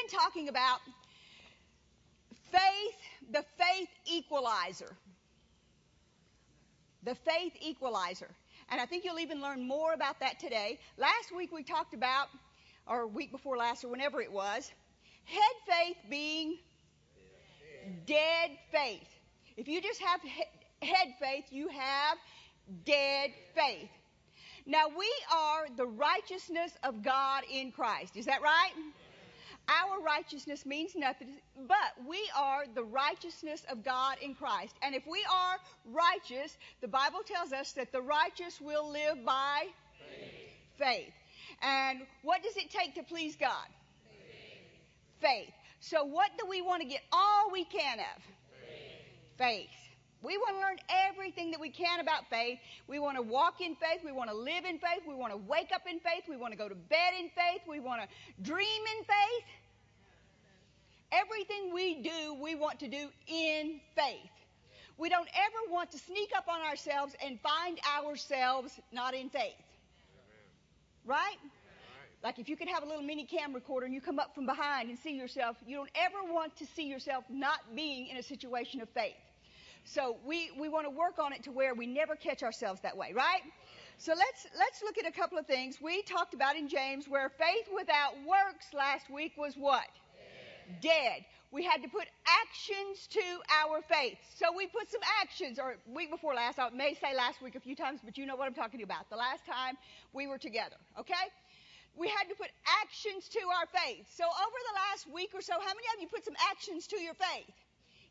been talking about faith, the faith equalizer. The faith equalizer. And I think you'll even learn more about that today. Last week we talked about, or week before last, or whenever it was, head faith being dead faith. If you just have head faith, you have dead faith. Now we are the righteousness of God in Christ. Is that right? Our righteousness means nothing, but we are the righteousness of God in Christ. And if we are righteous, the Bible tells us that the righteous will live by faith. faith. And what does it take to please God? Faith. faith. So what do we want to get all we can of? Faith. faith. We want to learn everything that we can about faith. We want to walk in faith. We want to live in faith. We want to wake up in faith. We want to go to bed in faith. We want to dream in faith. Everything we do, we want to do in faith. We don't ever want to sneak up on ourselves and find ourselves not in faith. Right? Like if you could have a little mini cam recorder and you come up from behind and see yourself, you don't ever want to see yourself not being in a situation of faith. So we, we want to work on it to where we never catch ourselves that way, right? So let's, let's look at a couple of things. We talked about in James where faith without works last week was what? Dead. Dead. We had to put actions to our faith. So we put some actions, or week before last, I may say last week a few times, but you know what I'm talking about. The last time we were together, okay? We had to put actions to our faith. So over the last week or so, how many of you put some actions to your faith?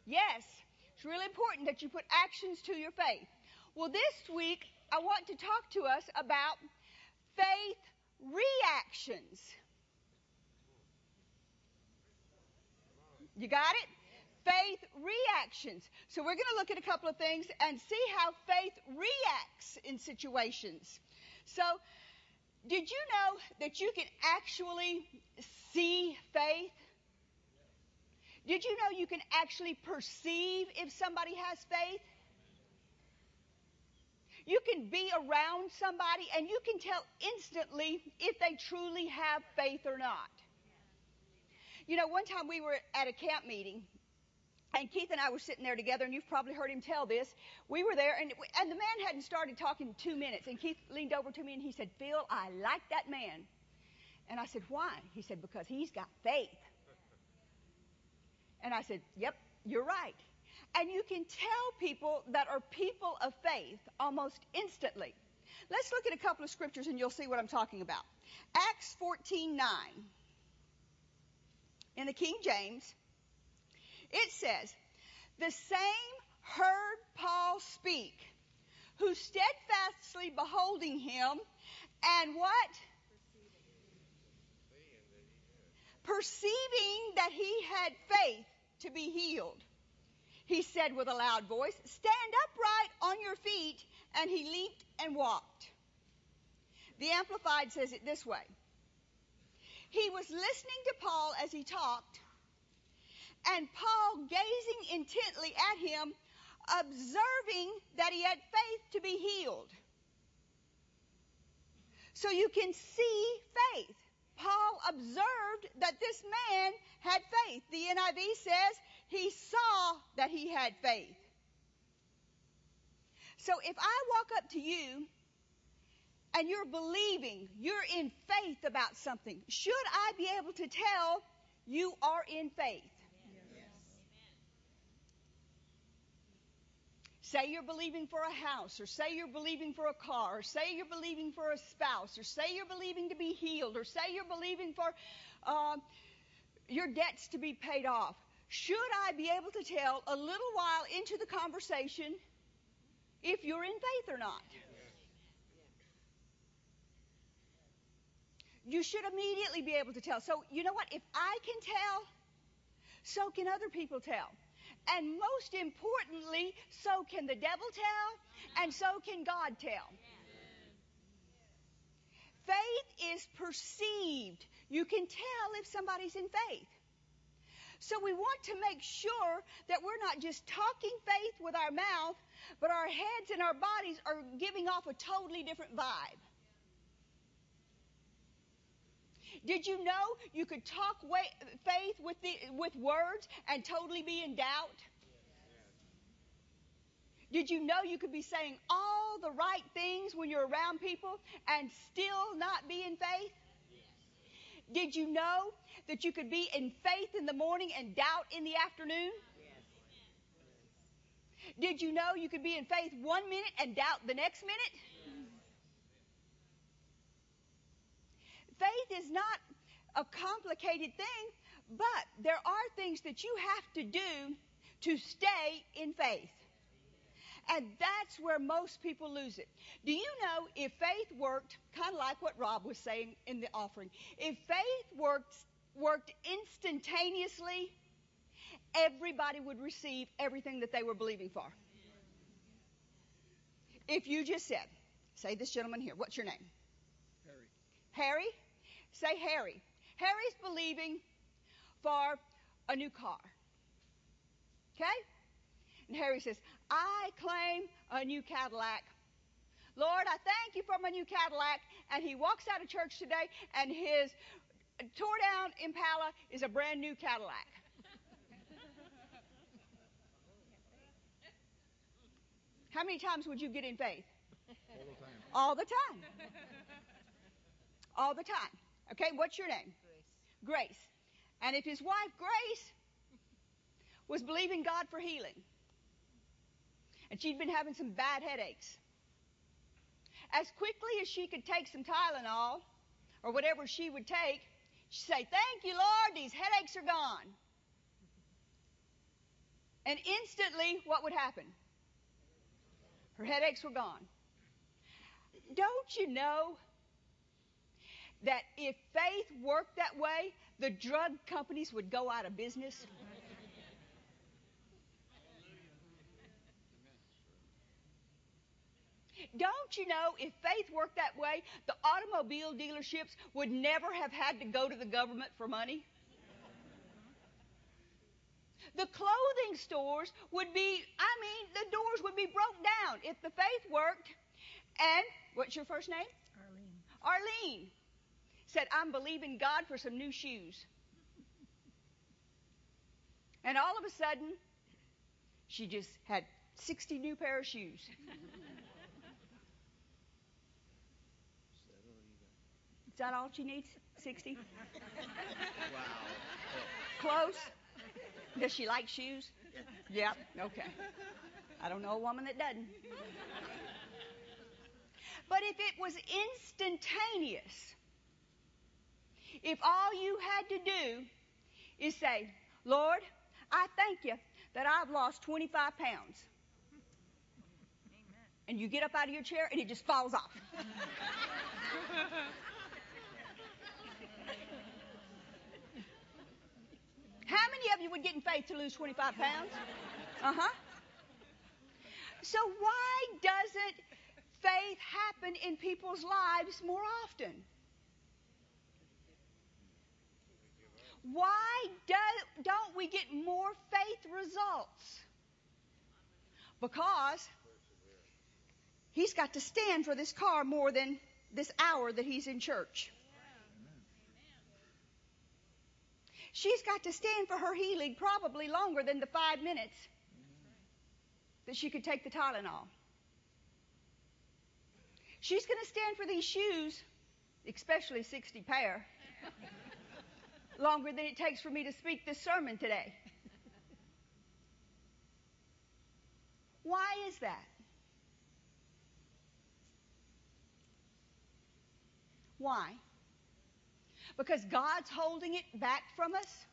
Yes. It's really important that you put actions to your faith. Well, this week, I want to talk to us about faith reactions. You got it? Faith reactions. So we're going to look at a couple of things and see how faith reacts in situations. So, did you know that you can actually see faith? Did you know you can actually perceive if somebody has faith? You can be around somebody and you can tell instantly if they truly have faith or not. You know, one time we were at a camp meeting and Keith and I were sitting there together, and you've probably heard him tell this. We were there, and, and the man hadn't started talking two minutes, and Keith leaned over to me and he said, Phil, I like that man. And I said, Why? He said, Because he's got faith. And I said, Yep, you're right. And you can tell people that are people of faith almost instantly. Let's look at a couple of scriptures and you'll see what I'm talking about. Acts 14:9. In the King James, it says, "The same heard Paul speak, who steadfastly beholding him and what? Perceiving that he had faith to be healed. He said with a loud voice, Stand upright on your feet. And he leaped and walked. The Amplified says it this way He was listening to Paul as he talked, and Paul gazing intently at him, observing that he had faith to be healed. So you can see faith. Paul observed that this man had faith. The NIV says he saw that he had faith. So if I walk up to you and you're believing, you're in faith about something, should I be able to tell you are in faith? Say you're believing for a house, or say you're believing for a car, or say you're believing for a spouse, or say you're believing to be healed, or say you're believing for uh, your debts to be paid off. Should I be able to tell a little while into the conversation if you're in faith or not? You should immediately be able to tell. So, you know what? If I can tell, so can other people tell. And most importantly, so can the devil tell, and so can God tell. Faith is perceived. You can tell if somebody's in faith. So we want to make sure that we're not just talking faith with our mouth, but our heads and our bodies are giving off a totally different vibe. Did you know you could talk way, faith with, the, with words and totally be in doubt? Did you know you could be saying all the right things when you're around people and still not be in faith? Did you know that you could be in faith in the morning and doubt in the afternoon? Did you know you could be in faith one minute and doubt the next minute? Faith is not a complicated thing, but there are things that you have to do to stay in faith. And that's where most people lose it. Do you know if faith worked, kind of like what Rob was saying in the offering, if faith worked, worked instantaneously, everybody would receive everything that they were believing for. If you just said, say this gentleman here, what's your name? Harry. Harry? Say Harry. Harry's believing for a new car. Okay? And Harry says, I claim a new Cadillac. Lord, I thank you for my new Cadillac. And he walks out of church today, and his tore down Impala is a brand new Cadillac. How many times would you get in faith? All the time. All the time. All the time. Okay, what's your name? Grace. Grace. And if his wife, Grace, was believing God for healing, and she'd been having some bad headaches, as quickly as she could take some Tylenol, or whatever she would take, she'd say, Thank you, Lord, these headaches are gone. And instantly, what would happen? Her headaches were gone. Don't you know that if faith worked that way, the drug companies would go out of business? Don't you know if faith worked that way, the automobile dealerships would never have had to go to the government for money? The clothing stores would be, I mean, the doors would be broke down if the faith worked. And what's your first name? Arlene. Arlene said, I'm believing God for some new shoes. And all of a sudden, she just had 60 new pair of shoes. Is that all she needs? 60? Wow. Close? Does she like shoes? Yep. Okay. I don't know a woman that doesn't. But if it was instantaneous, if all you had to do is say, Lord, I thank you that I've lost 25 pounds. And you get up out of your chair and it just falls off. How many of you would get in faith to lose 25 pounds? Uh huh. So, why doesn't faith happen in people's lives more often? Why do, don't we get more faith results? Because he's got to stand for this car more than this hour that he's in church. She's got to stand for her healing probably longer than the five minutes that she could take the Tylenol. She's going to stand for these shoes, especially 60 pair, longer than it takes for me to speak this sermon today. Why is that? Why? Because God's holding it back from us?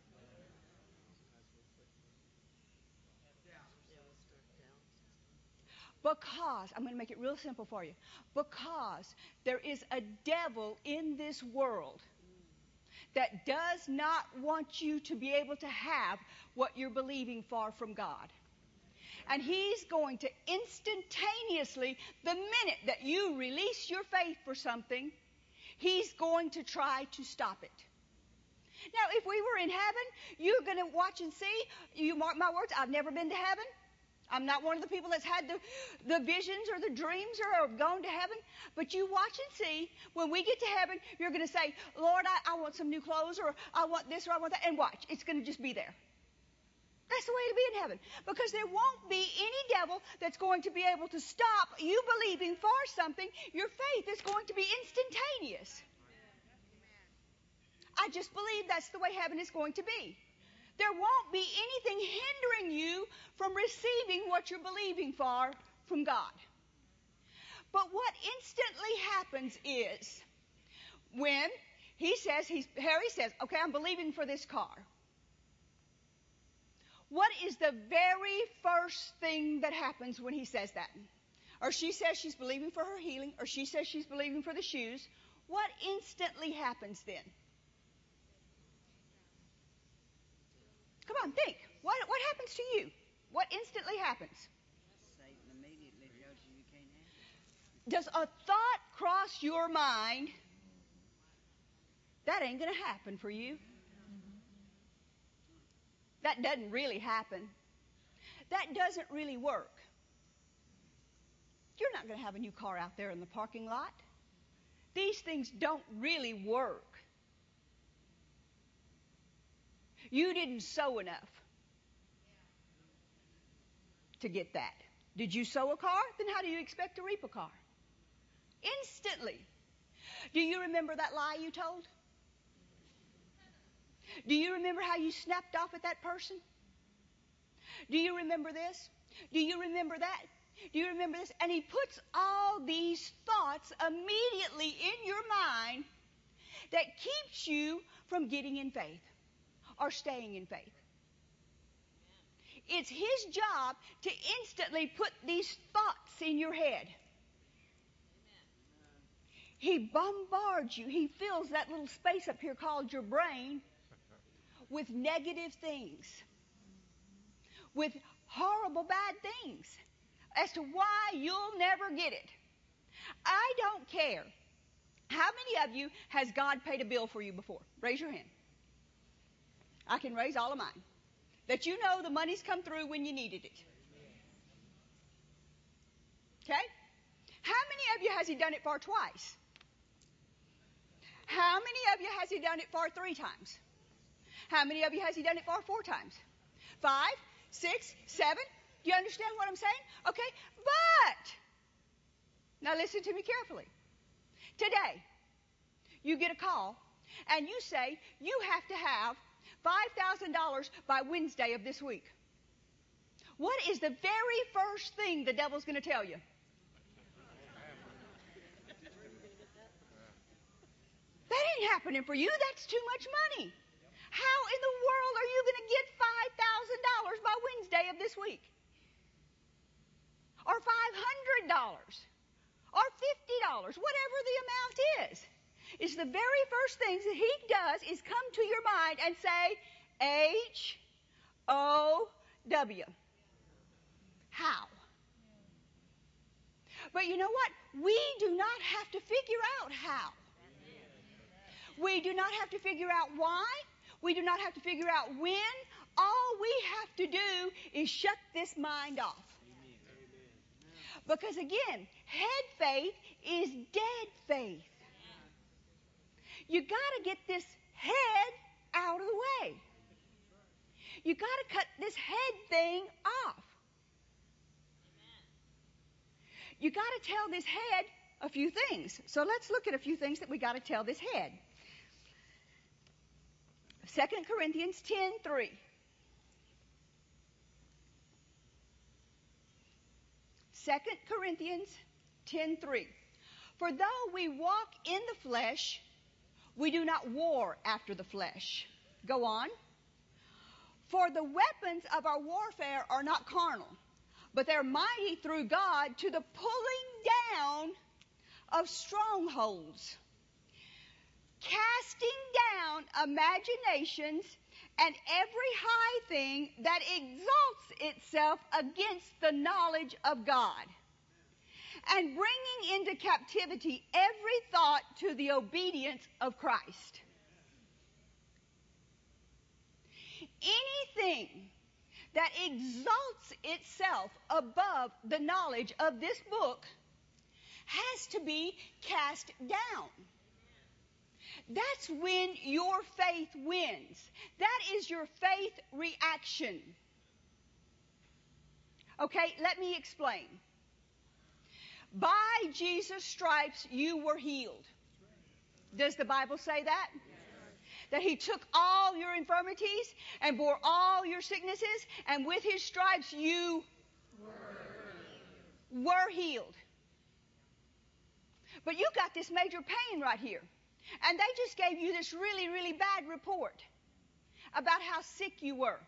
Because, I'm going to make it real simple for you. Because there is a devil in this world that does not want you to be able to have what you're believing for from God. And he's going to instantaneously, the minute that you release your faith for something, he's going to try to stop it. Now, if we were in heaven, you're going to watch and see. You mark my words, I've never been to heaven. I'm not one of the people that's had the, the visions or the dreams or have gone to heaven. But you watch and see. When we get to heaven, you're going to say, Lord, I, I want some new clothes or I want this or I want that. And watch. It's going to just be there. That's the way to be in heaven. Because there won't be any devil that's going to be able to stop you believing for something. Your faith is going to be instantaneous. I just believe that's the way heaven is going to be. There won't be anything hindering you from receiving what you're believing for from God. But what instantly happens is when he says, he's, Harry says, okay, I'm believing for this car. What is the very first thing that happens when he says that? Or she says she's believing for her healing, or she says she's believing for the shoes. What instantly happens then? Come on, think. What, what happens to you? What instantly happens? Satan immediately tells you you can't have it. Does a thought cross your mind? That ain't going to happen for you. That doesn't really happen. That doesn't really work. You're not going to have a new car out there in the parking lot. These things don't really work. You didn't sow enough to get that. Did you sow a car? Then how do you expect to reap a car? Instantly. Do you remember that lie you told? Do you remember how you snapped off at that person? Do you remember this? Do you remember that? Do you remember this? And he puts all these thoughts immediately in your mind that keeps you from getting in faith or staying in faith. It's his job to instantly put these thoughts in your head. He bombards you. He fills that little space up here called your brain with negative things, with horrible bad things as to why you'll never get it. I don't care. How many of you has God paid a bill for you before? Raise your hand. I can raise all of mine. That you know the money's come through when you needed it. Okay? How many of you has he done it for twice? How many of you has he done it for three times? How many of you has he done it for four times? Five, six, seven? Do you understand what I'm saying? Okay, but now listen to me carefully. Today, you get a call and you say you have to have $5,000 by Wednesday of this week. What is the very first thing the devil's going to tell you? That ain't happening for you. That's too much money. How in the world are you going to get $5,000 by Wednesday of this week? Or $500? Or $50? Whatever the amount is. Is the very first things that he does is come to your mind and say, H O W. How? But you know what? We do not have to figure out how. We do not have to figure out why. We do not have to figure out when. All we have to do is shut this mind off. Because again, head faith is dead faith. You got to get this head out of the way. You got to cut this head thing off. You got to tell this head a few things. So let's look at a few things that we got to tell this head. 2 Corinthians 10:3. Second Corinthians 10:3. For though we walk in the flesh, we do not war after the flesh. Go on. For the weapons of our warfare are not carnal, but they're mighty through God to the pulling down of strongholds, casting down imaginations and every high thing that exalts itself against the knowledge of God and bringing into captivity every thought to the obedience of Christ. Anything that exalts itself above the knowledge of this book has to be cast down. That's when your faith wins. That is your faith reaction. Okay, let me explain. By Jesus' stripes you were healed. Does the Bible say that? That he took all your infirmities and bore all your sicknesses, and with his stripes you were, were healed. But you got this major pain right here. And they just gave you this really, really bad report about how sick you were.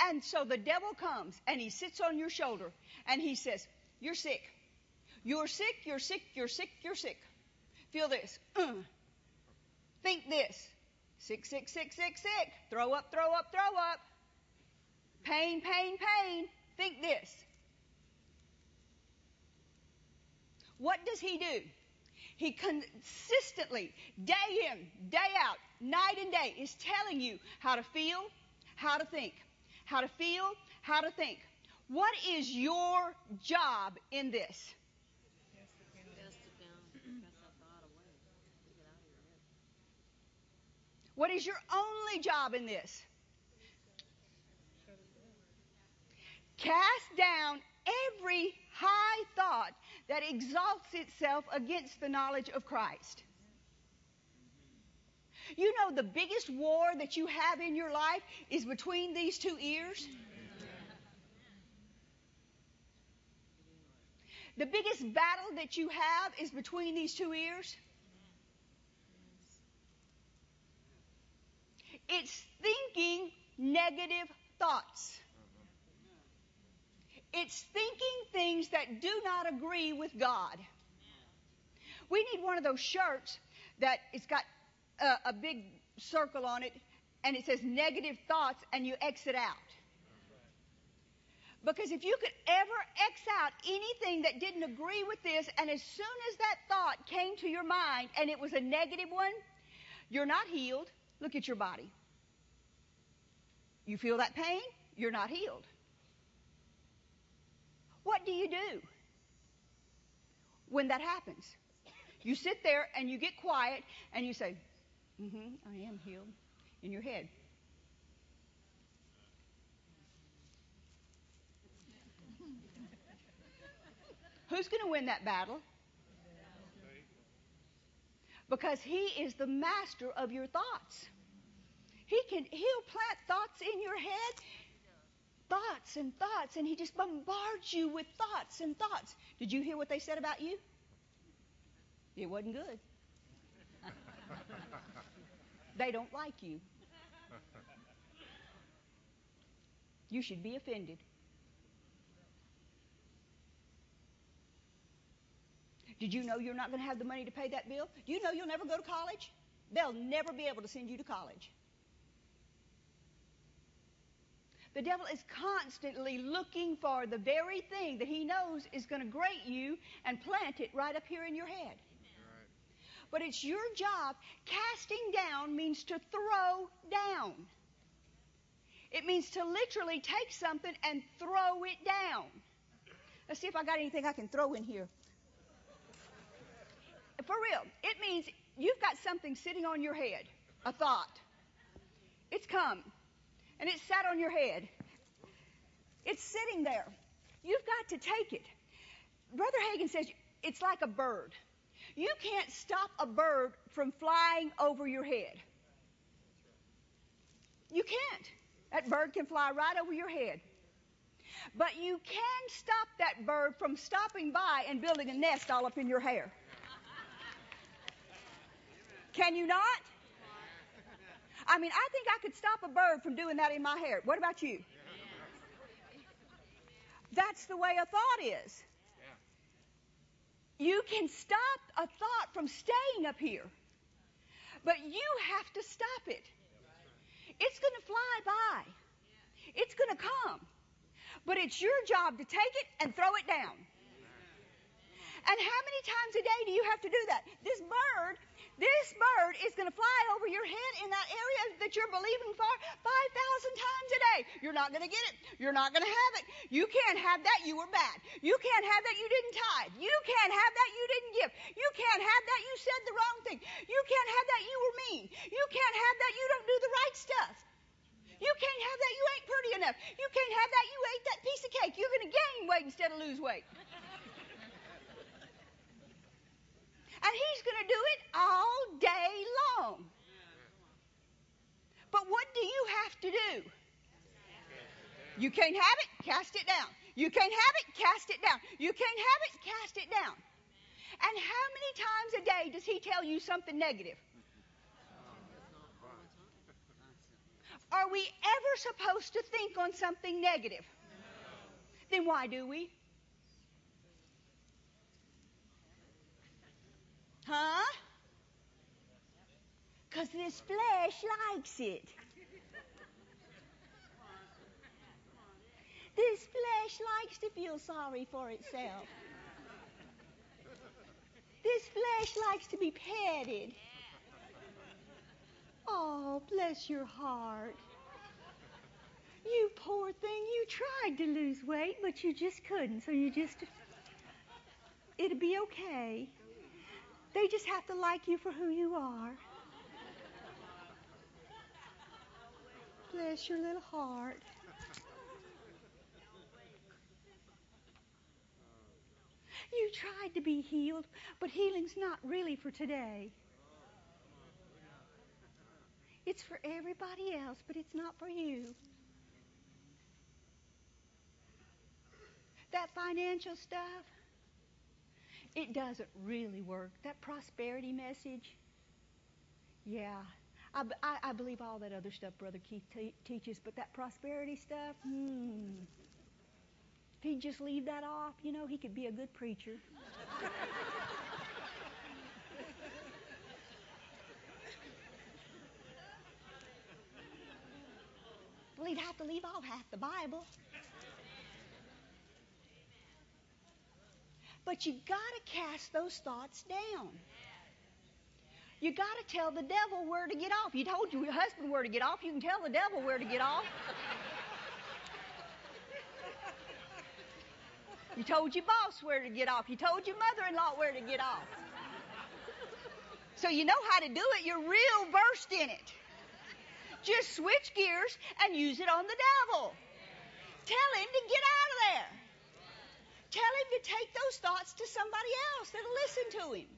And so the devil comes and he sits on your shoulder and he says, You're sick. You're sick, you're sick, you're sick, you're sick. Feel this. Uh. Think this. Sick, sick, sick, sick, sick. Throw up, throw up, throw up. Pain, pain, pain. Think this. What does he do? He consistently, day in, day out, night and day, is telling you how to feel, how to think. How to feel, how to think. What is your job in this? What is your only job in this? Cast down every high thought that exalts itself against the knowledge of Christ. You know, the biggest war that you have in your life is between these two ears. The biggest battle that you have is between these two ears. It's thinking negative thoughts. It's thinking things that do not agree with God. We need one of those shirts that it's got a, a big circle on it and it says negative thoughts and you exit out. Because if you could ever X out anything that didn't agree with this, and as soon as that thought came to your mind and it was a negative one, you're not healed. Look at your body. You feel that pain? You're not healed. What do you do when that happens? You sit there and you get quiet and you say, Mm-hmm, I am healed in your head. Who's going to win that battle? Because he is the master of your thoughts. He can he'll plant thoughts in your head thoughts and thoughts, and he just bombards you with thoughts and thoughts. Did you hear what they said about you? It wasn't good. they don't like you. You should be offended. Did you know you're not going to have the money to pay that bill? Do you know you'll never go to college? They'll never be able to send you to college. The devil is constantly looking for the very thing that he knows is going to grate you and plant it right up here in your head. But it's your job. Casting down means to throw down. It means to literally take something and throw it down. Let's see if I got anything I can throw in here. For real, it means you've got something sitting on your head, a thought. It's come and it's sat on your head. It's sitting there. You've got to take it. Brother Hagin says it's like a bird. You can't stop a bird from flying over your head. You can't. That bird can fly right over your head. But you can stop that bird from stopping by and building a nest all up in your hair. Can you not? I mean, I think I could stop a bird from doing that in my hair. What about you? That's the way a thought is. You can stop a thought from staying up here, but you have to stop it. It's going to fly by. It's going to come. But it's your job to take it and throw it down. And how many times a day do you have to do that? This bird this bird is going to fly over your head in that area that you're believing for 5,000 times a day. You're not going to get it. You're not going to have it. You can't have that. You were bad. You can't have that. You didn't tithe. You can't have that. You didn't give. You can't have that. You said the wrong thing. You can't have that. You were mean. You can't have that. You don't do the right stuff. You can't have that. You ain't pretty enough. You can't have that. You ate that piece of cake. You're going to gain weight instead of lose weight. And he's going to do it all day long. But what do you have to do? You can't have it, cast it down. You can't have it, cast it down. You can't have it, cast it down. And how many times a day does he tell you something negative? Are we ever supposed to think on something negative? Then why do we? Huh? Because this flesh likes it. This flesh likes to feel sorry for itself. This flesh likes to be petted. Oh, bless your heart. You poor thing, you tried to lose weight, but you just couldn't, so you just. It'll be okay. They just have to like you for who you are. Bless your little heart. You tried to be healed, but healing's not really for today. It's for everybody else, but it's not for you. That financial stuff, it doesn't really work. That prosperity message, yeah. I, I, I believe all that other stuff Brother Keith te- teaches, but that prosperity stuff, hmm. If he'd just leave that off, you know, he could be a good preacher. well, he'd have to leave off half the Bible. But you got to cast those thoughts down. You got to tell the devil where to get off. You told your husband where to get off. You can tell the devil where to get off. You told your boss where to get off. You told your mother-in-law where to get off. So you know how to do it. You're real versed in it. Just switch gears and use it on the devil. Tell him to get out of there. Tell him to take those thoughts to somebody else that'll listen to him.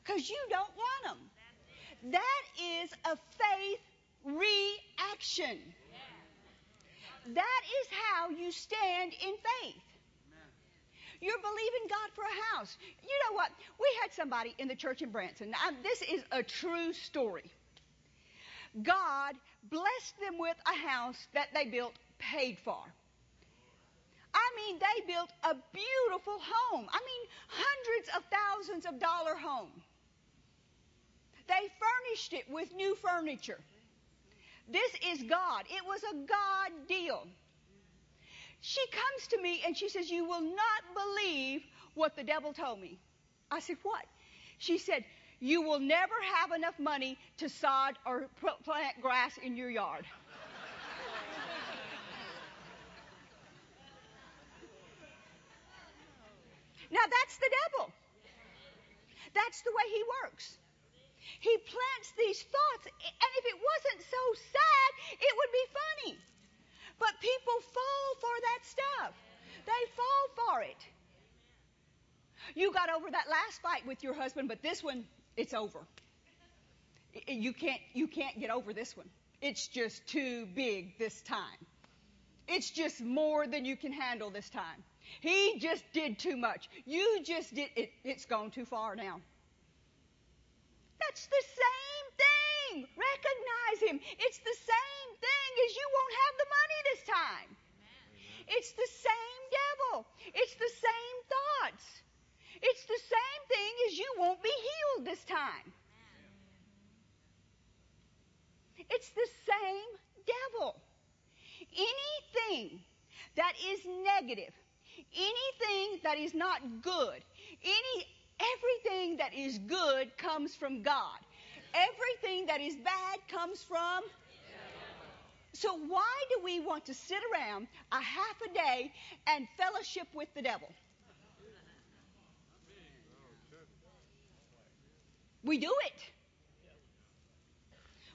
Because you don't want them. That is a faith reaction. That is how you stand in faith. You're believing God for a house. You know what? We had somebody in the church in Branson. Now, this is a true story. God blessed them with a house that they built paid for. Mean, they built a beautiful home. I mean, hundreds of thousands of dollar home. They furnished it with new furniture. This is God. It was a God deal. She comes to me and she says, You will not believe what the devil told me. I said, What? She said, You will never have enough money to sod or plant grass in your yard. Now that's the devil. That's the way he works. He plants these thoughts, and if it wasn't so sad, it would be funny. But people fall for that stuff. They fall for it. You got over that last fight with your husband, but this one, it's over. You can't, you can't get over this one. It's just too big this time. It's just more than you can handle this time. He just did too much. You just did, it, it's gone too far now. That's the same thing. Recognize Him. It's the same thing as you won't have the money this time. It's the same devil. It's the same thoughts. It's the same thing as you won't be healed this time. It's the same devil. Anything that is negative, anything that is not good, any Everything that is good comes from God. Everything that is bad comes from. So, why do we want to sit around a half a day and fellowship with the devil? We do it.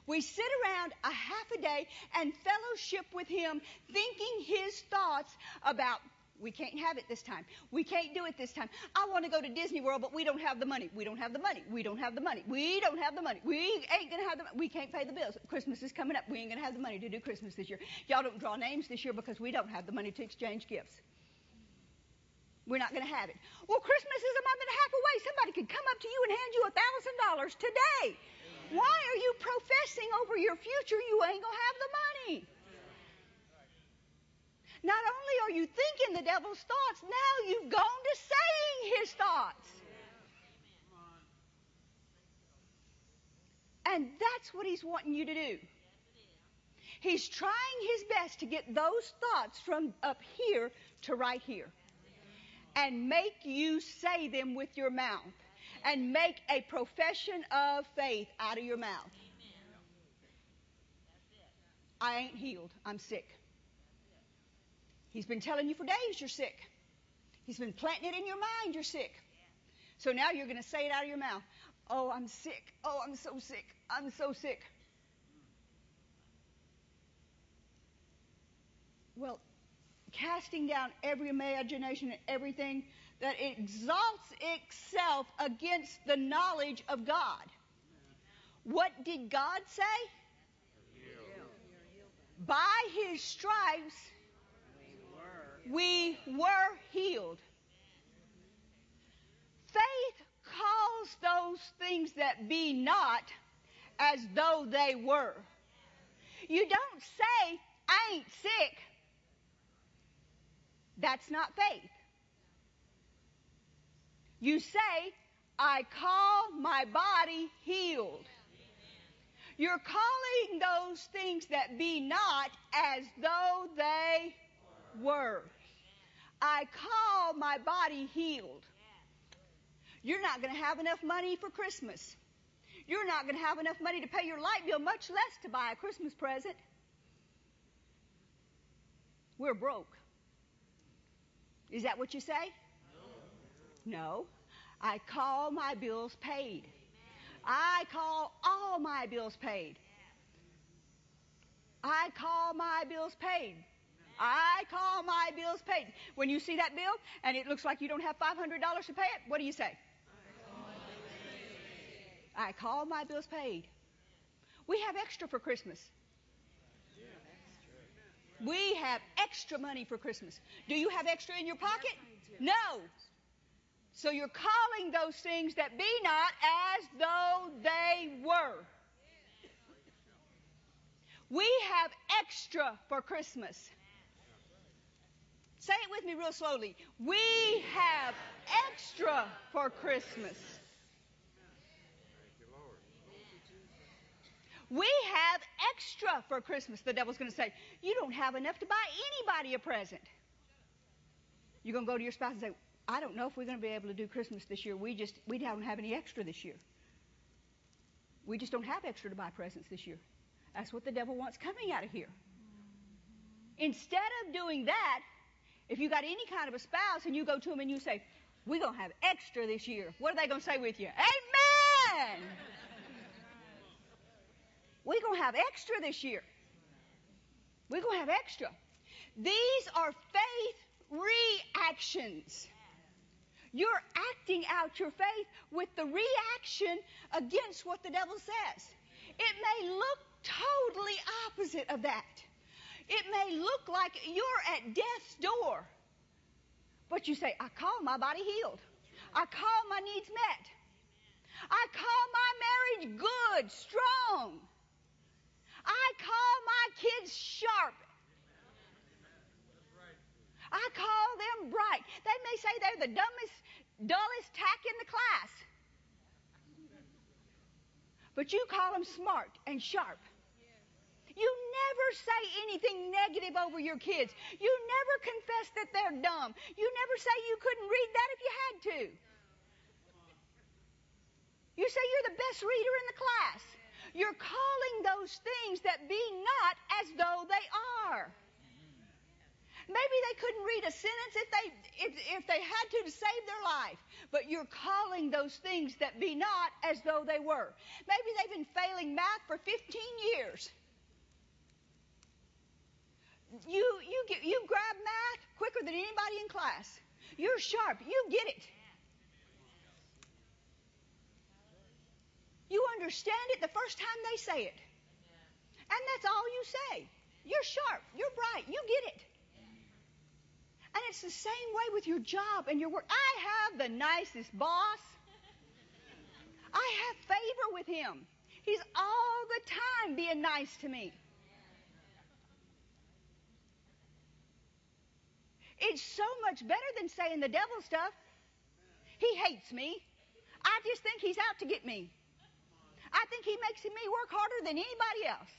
We sit around a half a day and fellowship with him, thinking his thoughts about we can't have it this time. We can't do it this time. I want to go to Disney World, but we don't have the money. We don't have the money. We don't have the money. We don't have the money. We ain't going to have the. We can't pay the bills. Christmas is coming up. We ain't going to have the money to do Christmas this year. Y'all don't draw names this year because we don't have the money to exchange gifts. We're not going to have it. Well, Christmas is a month and a half away. Somebody could come up to you and hand you a thousand dollars today. Why are you professing over your future you ain't going to have the money? Not only are you thinking the devil's thoughts, now you've gone to saying his thoughts. And that's what he's wanting you to do. He's trying his best to get those thoughts from up here to right here and make you say them with your mouth and make a profession of faith out of your mouth. I ain't healed. I'm sick. He's been telling you for days you're sick. He's been planting it in your mind you're sick. So now you're going to say it out of your mouth. Oh, I'm sick. Oh, I'm so sick. I'm so sick. Well, casting down every imagination and everything that exalts itself against the knowledge of God. What did God say? By his stripes we were healed. Faith calls those things that be not as though they were. You don't say, I ain't sick. That's not faith. You say, I call my body healed. You're calling those things that be not as though they were. I call my body healed. You're not going to have enough money for Christmas. You're not going to have enough money to pay your light bill, much less to buy a Christmas present. We're broke. Is that what you say? No. no. I call my bills paid. I call all my bills paid. I call my bills paid. I call my bills paid. When you see that bill and it looks like you don't have $500 to pay it, what do you say? I call my bills paid. We have extra for Christmas. We have extra money for Christmas. Do you have extra in your pocket? No. So you're calling those things that be not as though they were. We have extra for Christmas. Say it with me real slowly. We have extra for Christmas. We have extra for Christmas. The devil's going to say, You don't have enough to buy anybody a present. You're going to go to your spouse and say, I don't know if we're going to be able to do Christmas this year. We just, we don't have any extra this year. We just don't have extra to buy presents this year. That's what the devil wants coming out of here. Instead of doing that, if you got any kind of a spouse and you go to them and you say, We're going to have extra this year, what are they going to say with you? Amen! We're going to have extra this year. We're going to have extra. These are faith reactions. You're acting out your faith with the reaction against what the devil says. It may look totally opposite of that. It may look like you're at death's door. But you say, I call my body healed. I call my needs met. I call my marriage good, strong. I call my kids sharp. I call them bright. They may say they're the dumbest, dullest tack in the class. But you call them smart and sharp. Never say anything negative over your kids. You never confess that they're dumb. You never say you couldn't read that if you had to. You say you're the best reader in the class. You're calling those things that be not as though they are. Maybe they couldn't read a sentence if they if, if they had to to save their life, but you're calling those things that be not as though they were. Maybe they've been failing math for 15 years. You you get, you grab math quicker than anybody in class. You're sharp. You get it. You understand it the first time they say it. And that's all you say. You're sharp. You're bright. You get it. And it's the same way with your job and your work. I have the nicest boss. I have favor with him. He's all the time being nice to me. It's so much better than saying the devil stuff. He hates me. I just think he's out to get me. I think he makes me work harder than anybody else.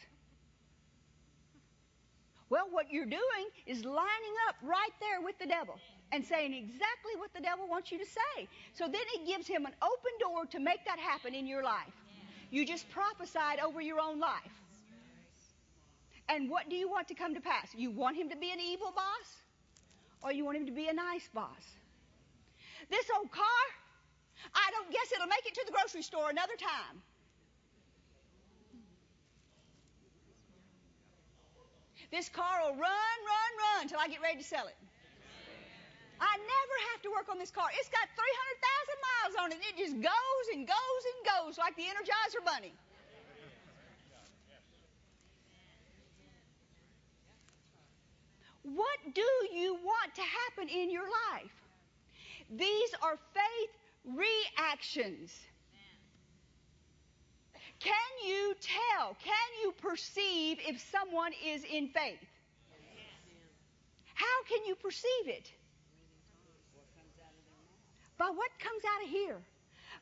Well, what you're doing is lining up right there with the devil and saying exactly what the devil wants you to say. So then it gives him an open door to make that happen in your life. You just prophesied over your own life. And what do you want to come to pass? You want him to be an evil boss? Or you want him to be a nice boss? This old car, I don't guess it'll make it to the grocery store another time. This car will run, run, run till I get ready to sell it. I never have to work on this car. It's got 300,000 miles on it. And it just goes and goes and goes like the Energizer Bunny. What do you want to happen in your life? These are faith reactions. Can you tell? Can you perceive if someone is in faith? How can you perceive it? By what comes out of here.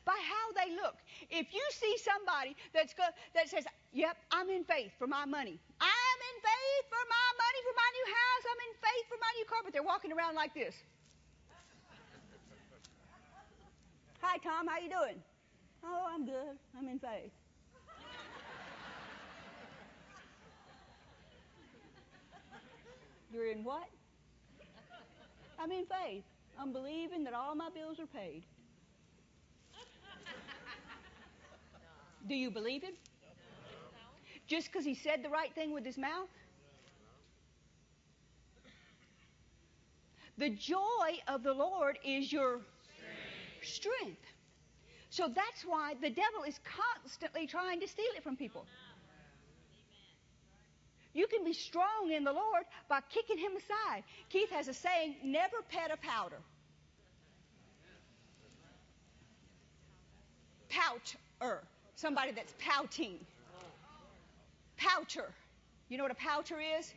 By how they look. If you see somebody that's go, that says, "Yep, I'm in faith for my money. I'm in faith for my money for my new house. I'm in faith for my new car," but they're walking around like this. Hi, Tom. How you doing? Oh, I'm good. I'm in faith. You're in what? I'm in faith. I'm believing that all my bills are paid. Do you believe him? Just because he said the right thing with his mouth? The joy of the Lord is your strength. strength. So that's why the devil is constantly trying to steal it from people. You can be strong in the Lord by kicking him aside. Keith has a saying never pet a powder. Pouter. Somebody that's pouting. Pouter. You know what a pouter is?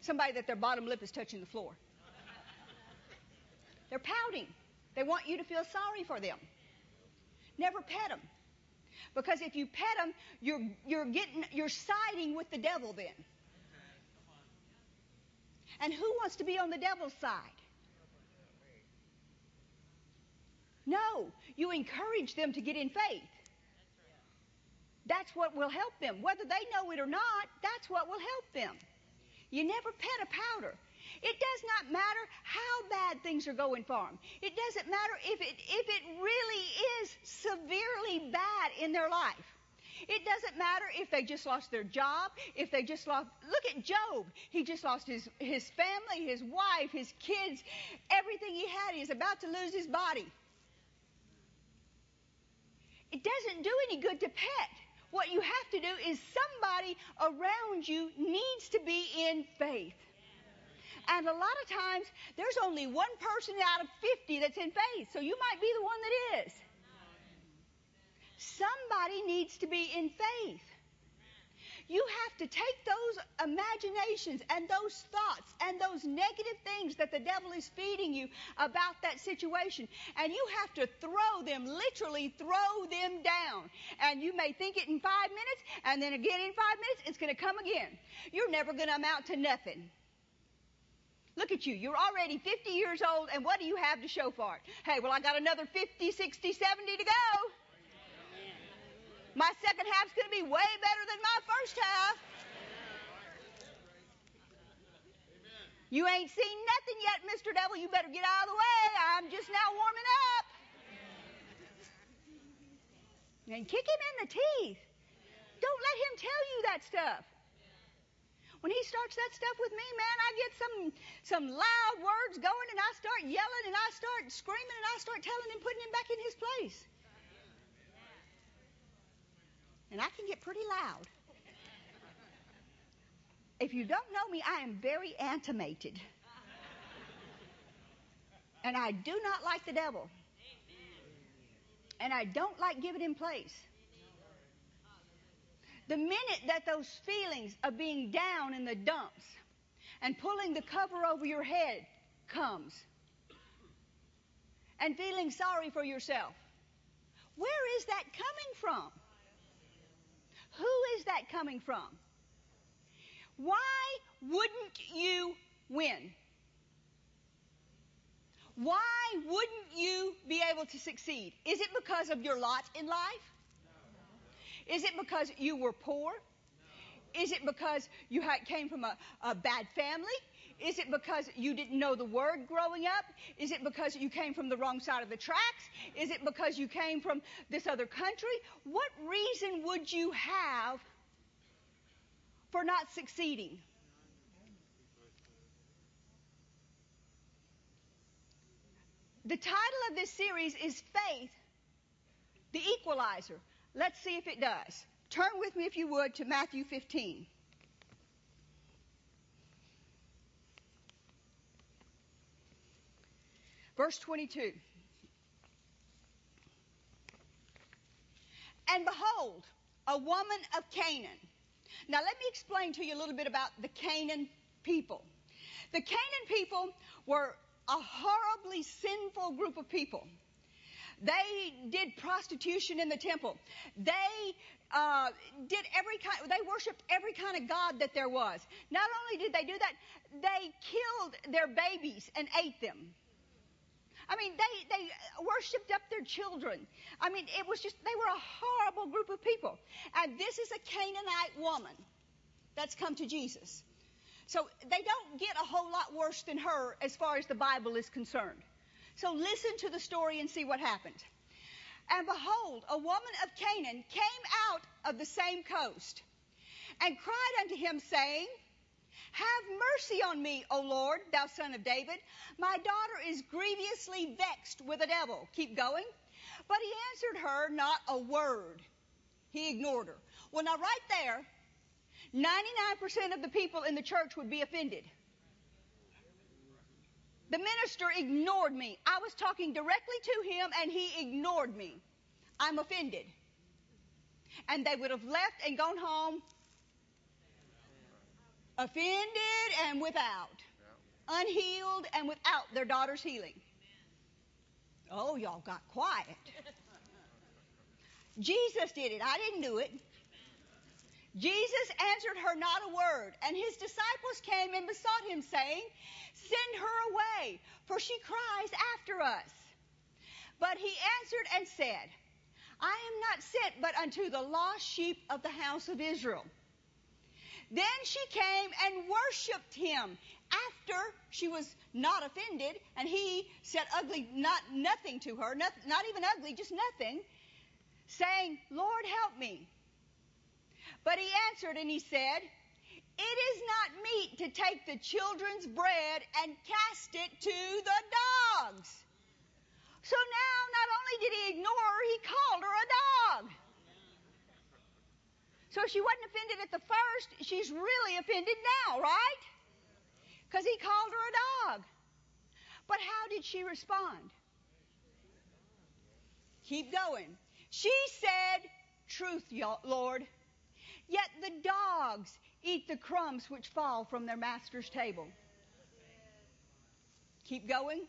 Somebody that their bottom lip is touching the floor. They're pouting. They want you to feel sorry for them. Never pet them. Because if you pet them, you're, you're getting, you're siding with the devil then. And who wants to be on the devil's side? No, you encourage them to get in faith. That's what will help them. Whether they know it or not, that's what will help them. You never pet a powder. It does not matter how bad things are going for them. It doesn't matter if it, if it really is severely bad in their life. It doesn't matter if they just lost their job, if they just lost. Look at Job. He just lost his, his family, his wife, his kids, everything he had. He's about to lose his body. It doesn't do any good to pet. What you have to do is somebody around you needs to be in faith. And a lot of times, there's only one person out of 50 that's in faith. So you might be the one that is. Somebody needs to be in faith. You have to take those imaginations and those thoughts and those negative things that the devil is feeding you about that situation, and you have to throw them, literally throw them down. And you may think it in five minutes, and then again in five minutes, it's going to come again. You're never going to amount to nothing. Look at you. You're already 50 years old, and what do you have to show for it? Hey, well, I got another 50, 60, 70 to go. My second half's going to be way better than my first half. You ain't seen nothing yet, Mr. Devil. You better get out of the way. I'm just now warming up. And kick him in the teeth. Don't let him tell you that stuff. When he starts that stuff with me, man, I get some some loud words going and I start yelling and I start screaming and I start telling him putting him back in his place. And I can get pretty loud. If you don't know me, I am very animated. And I do not like the devil. And I don't like giving him place. The minute that those feelings of being down in the dumps and pulling the cover over your head comes and feeling sorry for yourself, where is that coming from? Who is that coming from? Why wouldn't you win? Why wouldn't you be able to succeed? Is it because of your lot in life? Is it because you were poor? Is it because you came from a, a bad family? Is it because you didn't know the word growing up? Is it because you came from the wrong side of the tracks? Is it because you came from this other country? What reason would you have for not succeeding? The title of this series is Faith, the Equalizer. Let's see if it does. Turn with me, if you would, to Matthew 15. Verse 22. And behold, a woman of Canaan. Now, let me explain to you a little bit about the Canaan people. The Canaan people were a horribly sinful group of people. They did prostitution in the temple. They uh, did every kind. They worshipped every kind of god that there was. Not only did they do that, they killed their babies and ate them. I mean, they they worshipped up their children. I mean, it was just they were a horrible group of people. And this is a Canaanite woman that's come to Jesus. So they don't get a whole lot worse than her as far as the Bible is concerned. So listen to the story and see what happened. And behold, a woman of Canaan came out of the same coast and cried unto him, saying, Have mercy on me, O Lord, thou son of David. My daughter is grievously vexed with a devil. Keep going. But he answered her not a word. He ignored her. Well, now, right there, 99% of the people in the church would be offended. The minister ignored me. I was talking directly to him and he ignored me. I'm offended. And they would have left and gone home offended and without, unhealed and without their daughter's healing. Oh, y'all got quiet. Jesus did it. I didn't do it. Jesus answered her not a word, and his disciples came and besought him, saying, Send her away, for she cries after us. But he answered and said, I am not sent but unto the lost sheep of the house of Israel. Then she came and worshiped him after she was not offended, and he said ugly, not nothing to her, not, not even ugly, just nothing, saying, Lord, help me. But he answered and he said, It is not meet to take the children's bread and cast it to the dogs. So now, not only did he ignore her, he called her a dog. So she wasn't offended at the first, she's really offended now, right? Because he called her a dog. But how did she respond? Keep going. She said, Truth, Lord. Yet the dogs eat the crumbs which fall from their master's table. Keep going.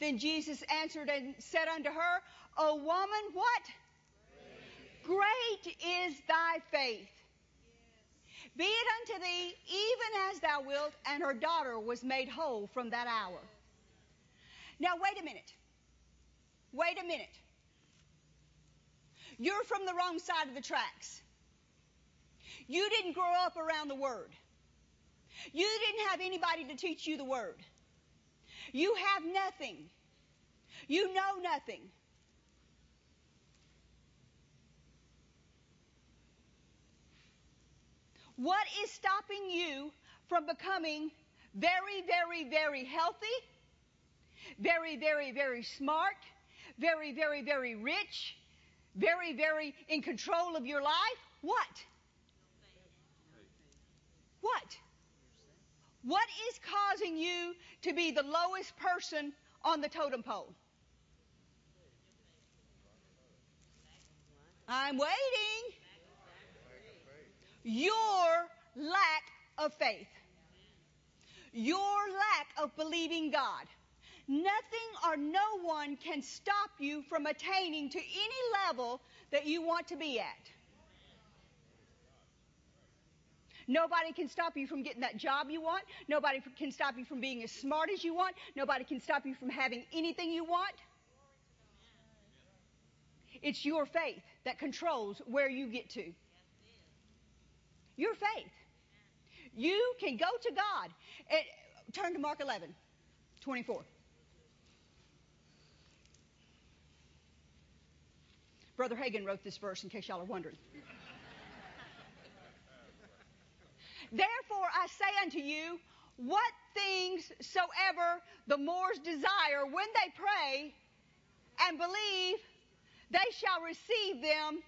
Then Jesus answered and said unto her, O woman, what? Great, is thy faith. Be it unto thee even as thou wilt. And her daughter was made whole from that hour. Now, wait a minute. Wait a minute. You're from the wrong side of the tracks. You didn't grow up around the Word. You didn't have anybody to teach you the Word. You have nothing. You know nothing. What is stopping you from becoming very, very, very healthy, very, very, very smart, very, very, very rich, very, very in control of your life? What? What? What is causing you to be the lowest person on the totem pole? I'm waiting. Your lack of faith. Your lack of believing God. Nothing or no one can stop you from attaining to any level that you want to be at. Nobody can stop you from getting that job you want. Nobody can stop you from being as smart as you want. Nobody can stop you from having anything you want. It's your faith that controls where you get to. Your faith. You can go to God. And turn to Mark 11, 24. Brother Hagin wrote this verse in case y'all are wondering. Therefore I say unto you, what things soever the Moors desire when they pray and believe, they shall receive them.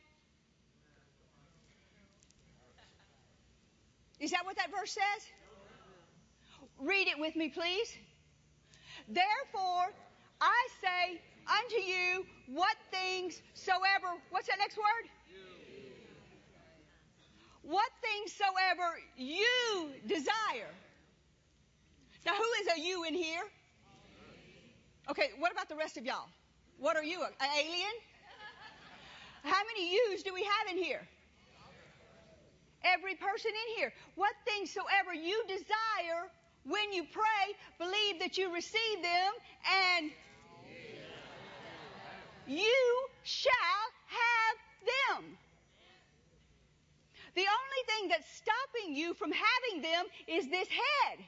Is that what that verse says? Read it with me, please. Therefore, I say unto you, what things soever, what's that next word? what things soever you desire. Now, who is a you in here? Okay, what about the rest of y'all? What are you, an alien? How many yous do we have in here? Every person in here. What things soever you desire when you pray, believe that you receive them, and you shall have them. The only thing that's stopping you from having them is this head.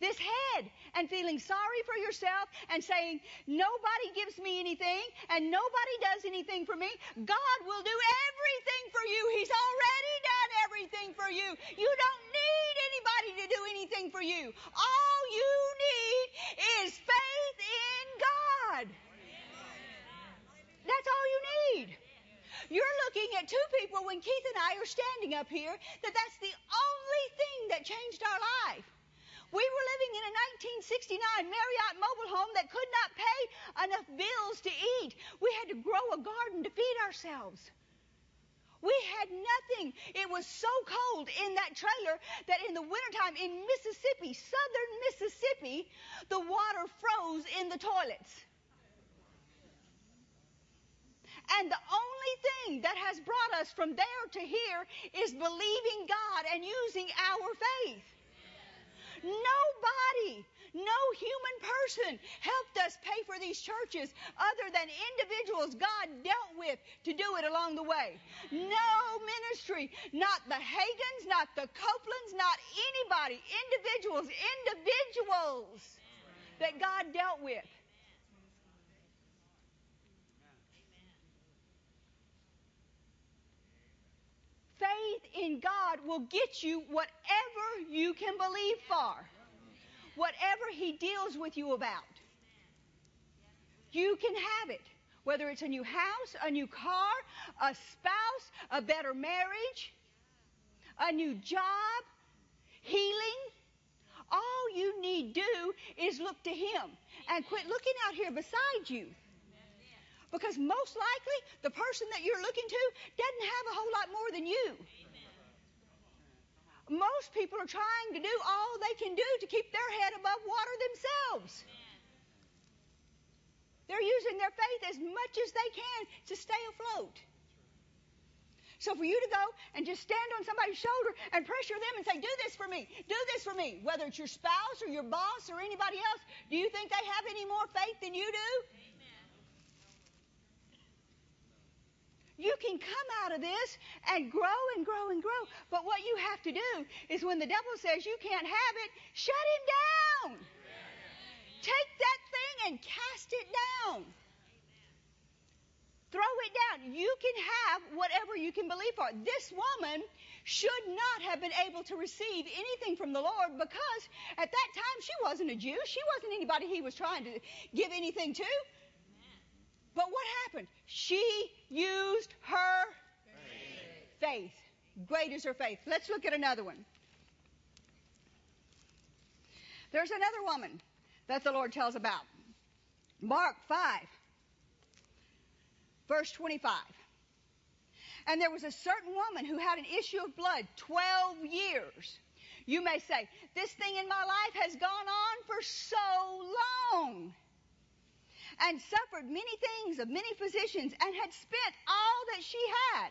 This head and feeling sorry for yourself and saying, nobody gives me anything and nobody does anything for me. God will do everything for you. He's already done everything for you. You don't need anybody to do anything for you. All you need is faith in God. That's all you need. You're looking at two people when Keith and I are standing up here that that's the only thing that changed our life. We were living in a 1969 Marlette mobile home that could not pay enough bills to eat. We had to grow a garden to feed ourselves. We had nothing. It was so cold in that trailer that in the wintertime in Mississippi, southern Mississippi, the water froze in the toilets. And the only thing that has brought us from there to here is believing God and using our faith. Nobody, no human person helped us pay for these churches other than individuals God dealt with to do it along the way. No ministry, not the Hagins, not the Copelands, not anybody, individuals, individuals that God dealt with. Faith in God will get you whatever you can believe for, whatever He deals with you about. You can have it. Whether it's a new house, a new car, a spouse, a better marriage, a new job, healing. All you need do is look to Him and quit looking out here beside you. Because most likely, the person that you're looking to doesn't have a whole lot more than you. Most people are trying to do all they can do to keep their head above water themselves. They're using their faith as much as they can to stay afloat. So for you to go and just stand on somebody's shoulder and pressure them and say, do this for me, do this for me, whether it's your spouse or your boss or anybody else, do you think they have any more faith than you do? You can come out of this and grow and grow and grow. But what you have to do is when the devil says you can't have it, shut him down. Take that thing and cast it down. Throw it down. You can have whatever you can believe for. This woman should not have been able to receive anything from the Lord because at that time she wasn't a Jew. She wasn't anybody he was trying to give anything to. But what happened? She used her faith. faith. Great is her faith. Let's look at another one. There's another woman that the Lord tells about. Mark 5, verse 25. And there was a certain woman who had an issue of blood 12 years. You may say, This thing in my life has gone on for so long and suffered many things of many physicians and had spent all that she had.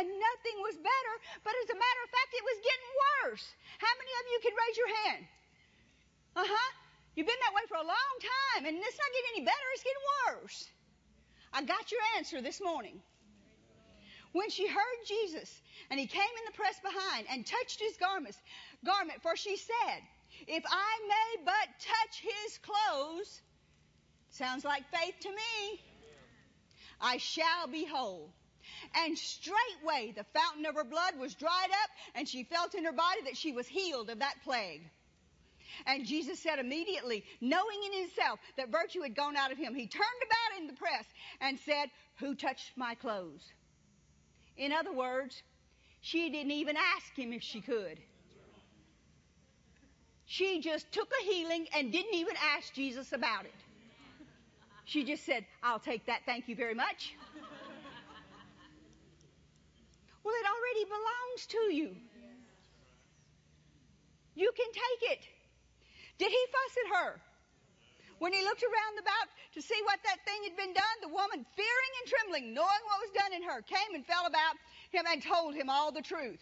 And nothing was better but as a matter of fact it was getting worse. How many of you can raise your hand? Uh-huh. You've been that way for a long time and it's not getting any better it's getting worse. I got your answer this morning. When she heard jesus and he came in the press behind and touched his garments garment for she said if i may but touch his clothes Sounds like faith to me. I shall be whole. And straightway the fountain of her blood was dried up, and she felt in her body that she was healed of that plague. And Jesus said immediately, knowing in himself that virtue had gone out of him, he turned about in the press and said, Who touched my clothes? In other words, she didn't even ask him if she could. She just took a healing and didn't even ask Jesus about it. She just said, I'll take that, thank you very much. well, it already belongs to you. You can take it. Did he fuss at her? When he looked around about to see what that thing had been done, the woman, fearing and trembling, knowing what was done in her, came and fell about him and told him all the truth.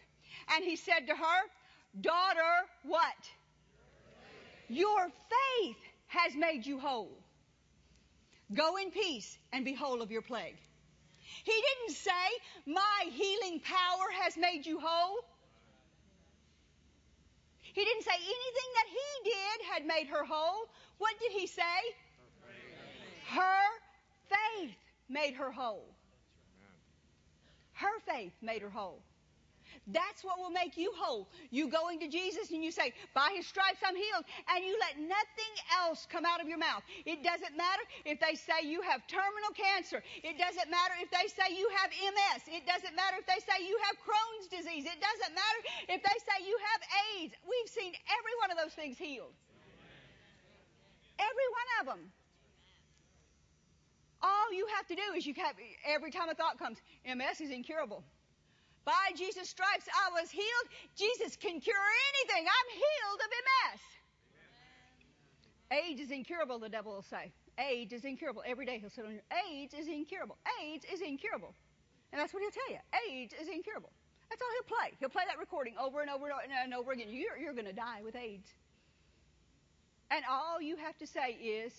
And he said to her, Daughter, what? Your faith has made you whole. Go in peace and be whole of your plague. He didn't say, My healing power has made you whole. He didn't say anything that he did had made her whole. What did he say? Her faith, her faith made her whole. Her faith made her whole. That's what will make you whole. You going to Jesus and you say, by his stripes I'm healed, and you let nothing else come out of your mouth. It doesn't matter if they say you have terminal cancer. It doesn't matter if they say you have MS. It doesn't matter if they say you have Crohn's disease. It doesn't matter if they say you have AIDS. We've seen every one of those things healed. Every one of them. All you have to do is you have, every time a thought comes, MS is incurable. By Jesus' stripes I was healed. Jesus can cure anything. I'm healed of MS. AIDS is incurable, the devil will say. AIDS is incurable. Every day he'll sit on your AIDS is incurable. AIDS is incurable. And that's what he'll tell you. AIDS is incurable. That's all he'll play. He'll play that recording over and over and over, again. You're, you're going to die with AIDS. And all you have to say is,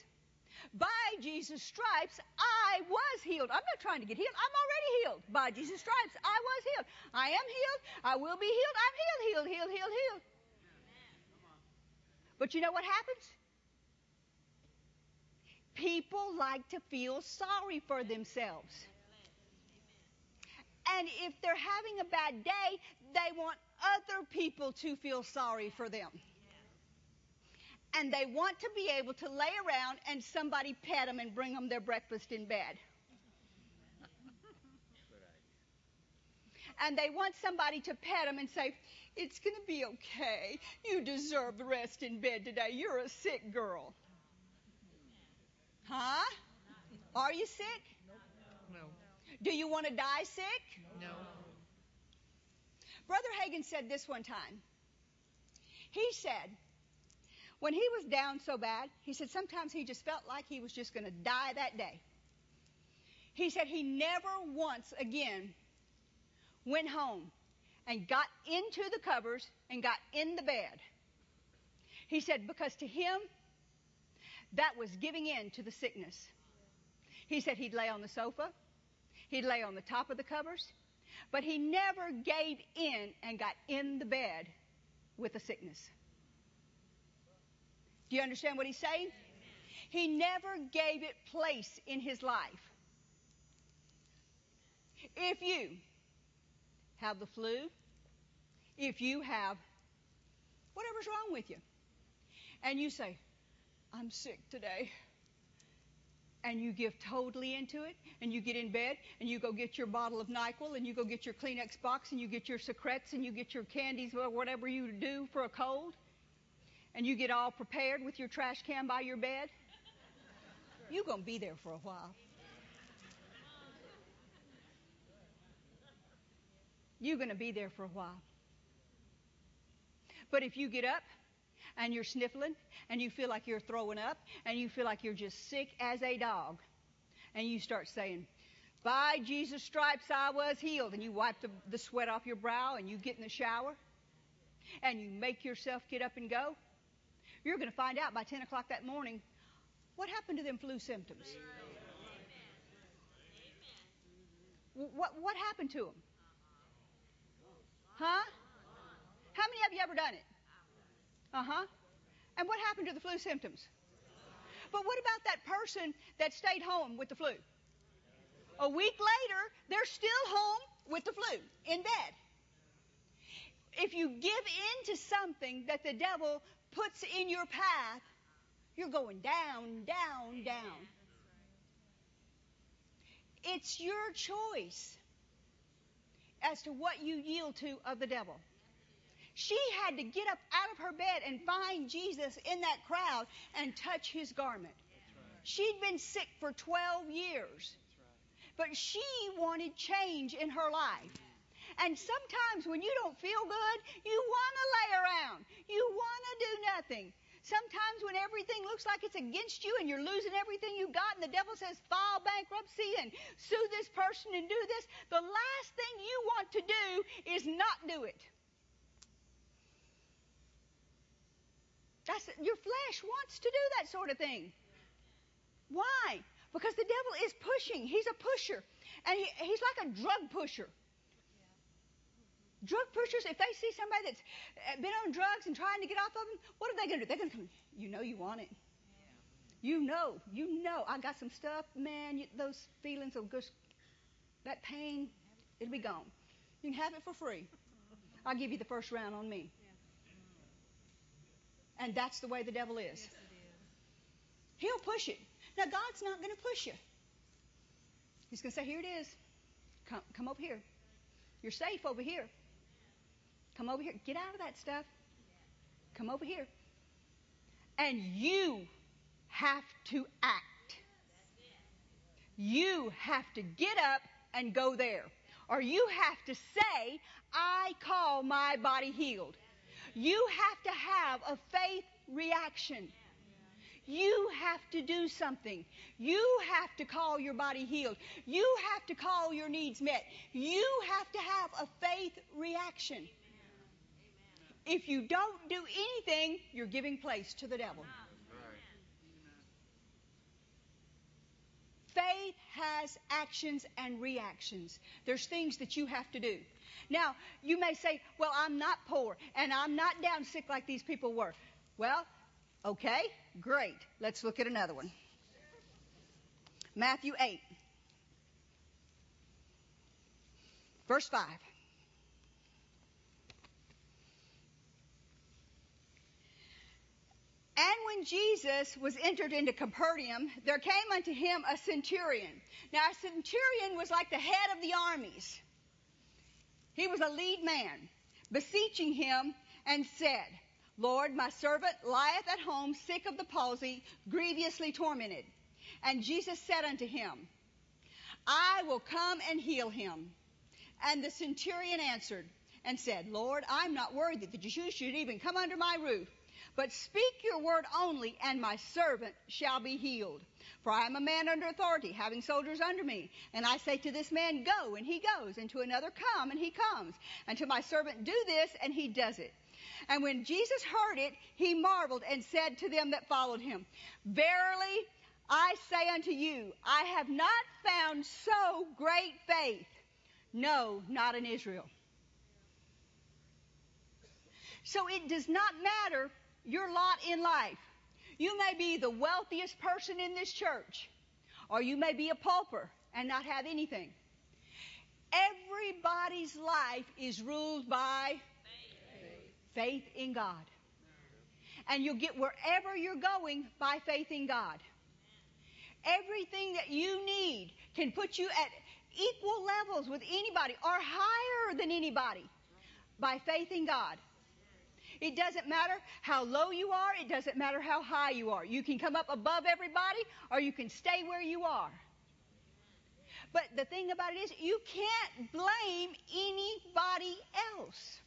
by Jesus' stripes, I was healed. I'm not trying to get healed. I'm already healed. By Jesus' stripes, I was healed. I am healed. I will be healed. I'm healed, healed, healed, healed, healed. But you know what happens? People like to feel sorry for themselves. And if they're having a bad day, they want other people to feel sorry for them and they want to be able to lay around and somebody pet them and bring them their breakfast in bed. and they want somebody to pet them and say, It's going to be okay. You deserve the rest in bed today. You're a sick girl. Huh? Are you sick? No. Do you want to die sick? No. Brother Hagin said this one time. He said, when he was down so bad, he said sometimes he just felt like he was just going to die that day. He said he never once again went home and got into the covers and got in the bed. He said because to him, that was giving in to the sickness. He said he'd lay on the sofa. He'd lay on the top of the covers, but he never gave in and got in the bed with the sickness. Do you understand what he's saying? He never gave it place in his life. If you have the flu, if you have whatever's wrong with you, and you say, I'm sick today, and you give totally into it, and you get in bed, and you go get your bottle of NyQuil, and you go get your Kleenex box, and you get your secrets, and you get your candies, or whatever you do for a cold, and you get all prepared with your trash can by your bed, you're going to be there for a while. You're going to be there for a while. But if you get up and you're sniffling and you feel like you're throwing up and you feel like you're just sick as a dog and you start saying, by Jesus' stripes I was healed, and you wipe the, the sweat off your brow and you get in the shower and you make yourself get up and go, you're going to find out by 10 o'clock that morning what happened to them flu symptoms. What, what happened to them? Huh? How many of you ever done it? Uh huh. And what happened to the flu symptoms? But what about that person that stayed home with the flu? A week later, they're still home with the flu in bed. If you give in to something that the devil puts in your path, you're going down, down, down. It's your choice as to what you yield to of the devil. She had to get up out of her bed and find Jesus in that crowd and touch his garment. She'd been sick for 12 years, but she wanted change in her life. And sometimes when you don't feel good, you want to lay around. You want to do nothing. Sometimes when everything looks like it's against you and you're losing everything you got and the devil says file bankruptcy and sue this person and do this, the last thing you want to do is not do it. That's your flesh wants to do that sort of thing. Why? Because the devil is pushing. He's a pusher. And he, he's like a drug pusher. Drug pushers, if they see somebody that's uh, been on drugs and trying to get off of them, what are they going to do? They're going to come, you know you want it. You know, you know, I got some stuff, man, you, those feelings of just, that pain, it'll be gone. You can have it for free. I'll give you the first round on me. And that's the way the devil is. Yes, He'll push it. Now, God's not going to push you. He's going to say, Here it is. Come, come over here. You're safe over here. Come over here. Get out of that stuff. Come over here. And you have to act. You have to get up and go there. Or you have to say, I call my body healed. You have to have a faith reaction. You have to do something. You have to call your body healed. You have to call your needs met. You have to have a faith reaction. If you don't do anything, you're giving place to the devil. Faith has actions and reactions. There's things that you have to do. Now, you may say, well, I'm not poor and I'm not down sick like these people were. Well, okay, great. Let's look at another one. Matthew 8, verse 5. And when Jesus was entered into Capernaum, there came unto him a centurion. Now, a centurion was like the head of the armies. He was a lead man, beseeching him and said, Lord, my servant lieth at home, sick of the palsy, grievously tormented. And Jesus said unto him, I will come and heal him. And the centurion answered and said, Lord, I'm not worthy that you should even come under my roof. But speak your word only, and my servant shall be healed. For I am a man under authority, having soldiers under me. And I say to this man, Go, and he goes, and to another, Come, and he comes. And to my servant, Do this, and he does it. And when Jesus heard it, he marveled and said to them that followed him, Verily, I say unto you, I have not found so great faith. No, not in Israel. So it does not matter your lot in life. You may be the wealthiest person in this church, or you may be a pauper and not have anything. Everybody's life is ruled by faith, in God. And you'll get wherever you're going by faith in God. Everything that you need can put you at equal levels with anybody or higher than anybody by faith in God. It doesn't matter how low you are. It doesn't matter how high you are. You can come up above everybody or you can stay where you are. But the thing about it is, you can't blame anybody else.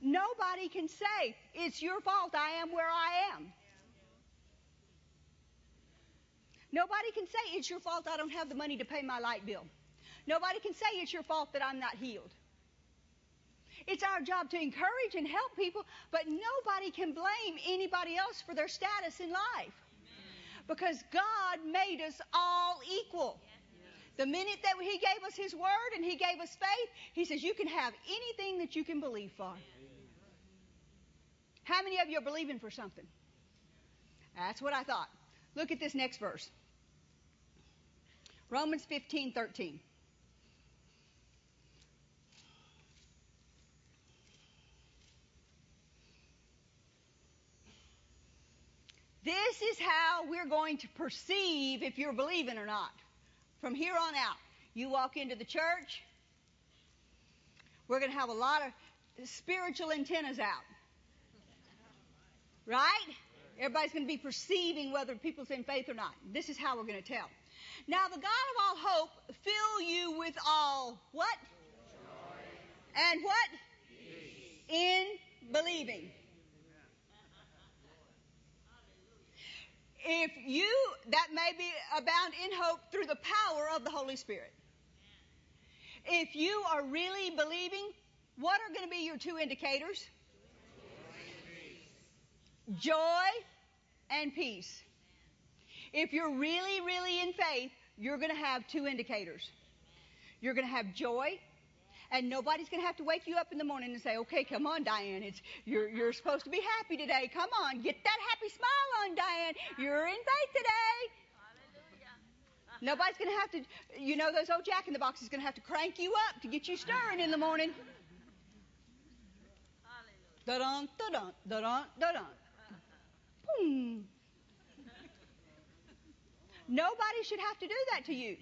Nobody can say, it's your fault I am where I am. Nobody can say it's your fault I don't have the money to pay my light bill. Nobody can say it's your fault that I'm not healed. It's our job to encourage and help people, but nobody can blame anybody else for their status in life. Because God made us all equal. The minute that He gave us His Word and He gave us faith, He says, You can have anything that you can believe for. How many of you are believing for something? That's what I thought. Look at this next verse. Romans 15, 13. This is how we're going to perceive if you're believing or not. From here on out, you walk into the church, we're going to have a lot of spiritual antennas out. Right? Everybody's going to be perceiving whether people's in faith or not. This is how we're going to tell. Now, the God of all hope fill you with all what? Joy. And what? Peace. In believing. If you, that may be abound in hope through the power of the Holy Spirit. If you are really believing, what are going to be your two indicators? Joy and peace. If you're really, really in faith, you're going to have two indicators. You're going to have joy, and nobody's going to have to wake you up in the morning and say, "Okay, come on, Diane. It's you're you're supposed to be happy today. Come on, get that happy smile on, Diane. You're in faith today." Nobody's going to have to, you know, those old Jack in the Box is going to have to crank you up to get you stirring in the morning. Da dun da dun da dun da dun. Boom. Nobody should have to do that to you.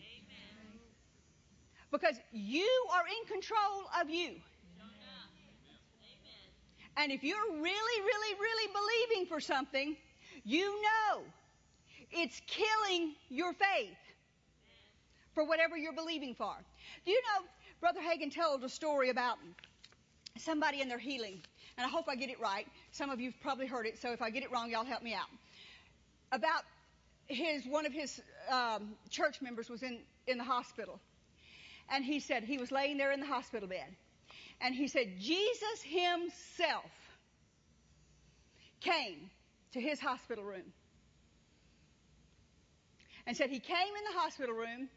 Because you are in control of you. And if you're really, really, really believing for something, you know it's killing your faith for whatever you're believing for. Do you know, Brother Hagin told a story about somebody in their healing, and I hope I get it right. Some of you've probably heard it, so if I get it wrong, y'all help me out. About his one of his um, church members was in in the hospital, and he said he was laying there in the hospital bed, and he said Jesus Himself came to his hospital room, and said he came in the hospital room,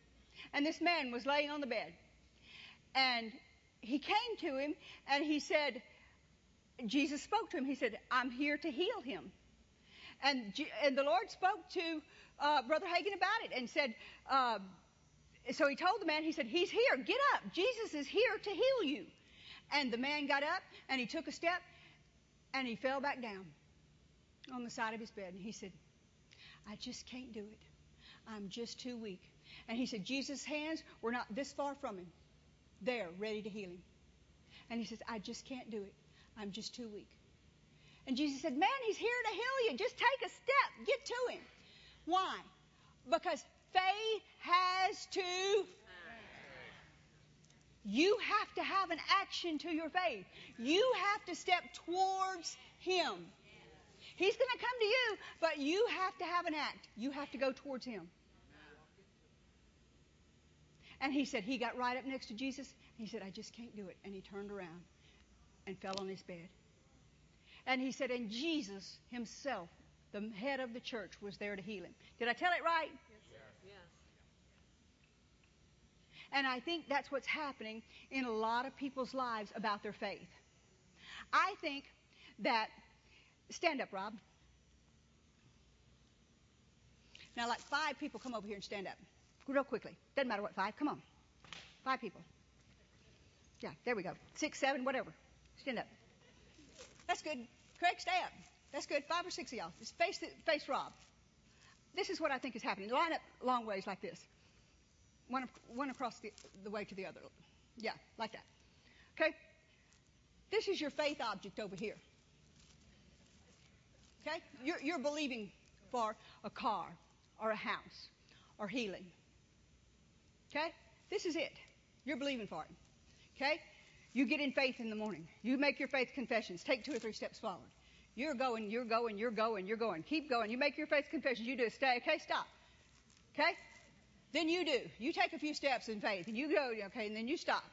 and this man was laying on the bed, and he came to him, and he said. Jesus spoke to him. He said, I'm here to heal him. And, and the Lord spoke to uh, Brother Hagin about it and said, uh, so he told the man, he said, He's here, get up. Jesus is here to heal you. And the man got up and he took a step and he fell back down on the side of his bed. And he said, I just can't do it. I'm just too weak. And he said, Jesus' hands were not this far from him. There, ready to heal him. And he says, I just can't do it. I'm just too weak. And Jesus said, Man, he's here to heal you. Just take a step. Get to him. Why? Because faith has to. You have to have an action to your faith. You have to step towards Him. He's going to come to you, but you have to have an act. You have to go towards Him. And he said, he got right up next to Jesus. He said, I just can't do it. And he turned around and fell on his bed. And he said, and Jesus himself The head of the church was there to heal him. Did I tell it right? Yes. And I think that's what's happening in a lot of people's lives about their faith. I think that, stand up, Rob. Now, like five people come over here and stand up. Real quickly. Doesn't matter what, five. Come on. Five people. Yeah, there we go. Six, seven, whatever. Stand up. That's good. Craig, stay up. That's good. Five or six of y'all. Just face, the, face Rob. This is what I think is happening. Line up long ways like this. One, one across the, the way to the other. Yeah, like that. Okay? This is your faith object over here. Okay? You're, you're believing for a car or a house or healing. Okay? This is it. You're believing for it. Okay? You get in faith in the morning. You make your faith confessions. Take two or three steps forward. You're going, you're going, you're going, you're going. Keep going. You make your faith confessions. You do it. Stay. Okay, stop. Okay? Then you do. You take a few steps in faith and you go, okay, and then you stop.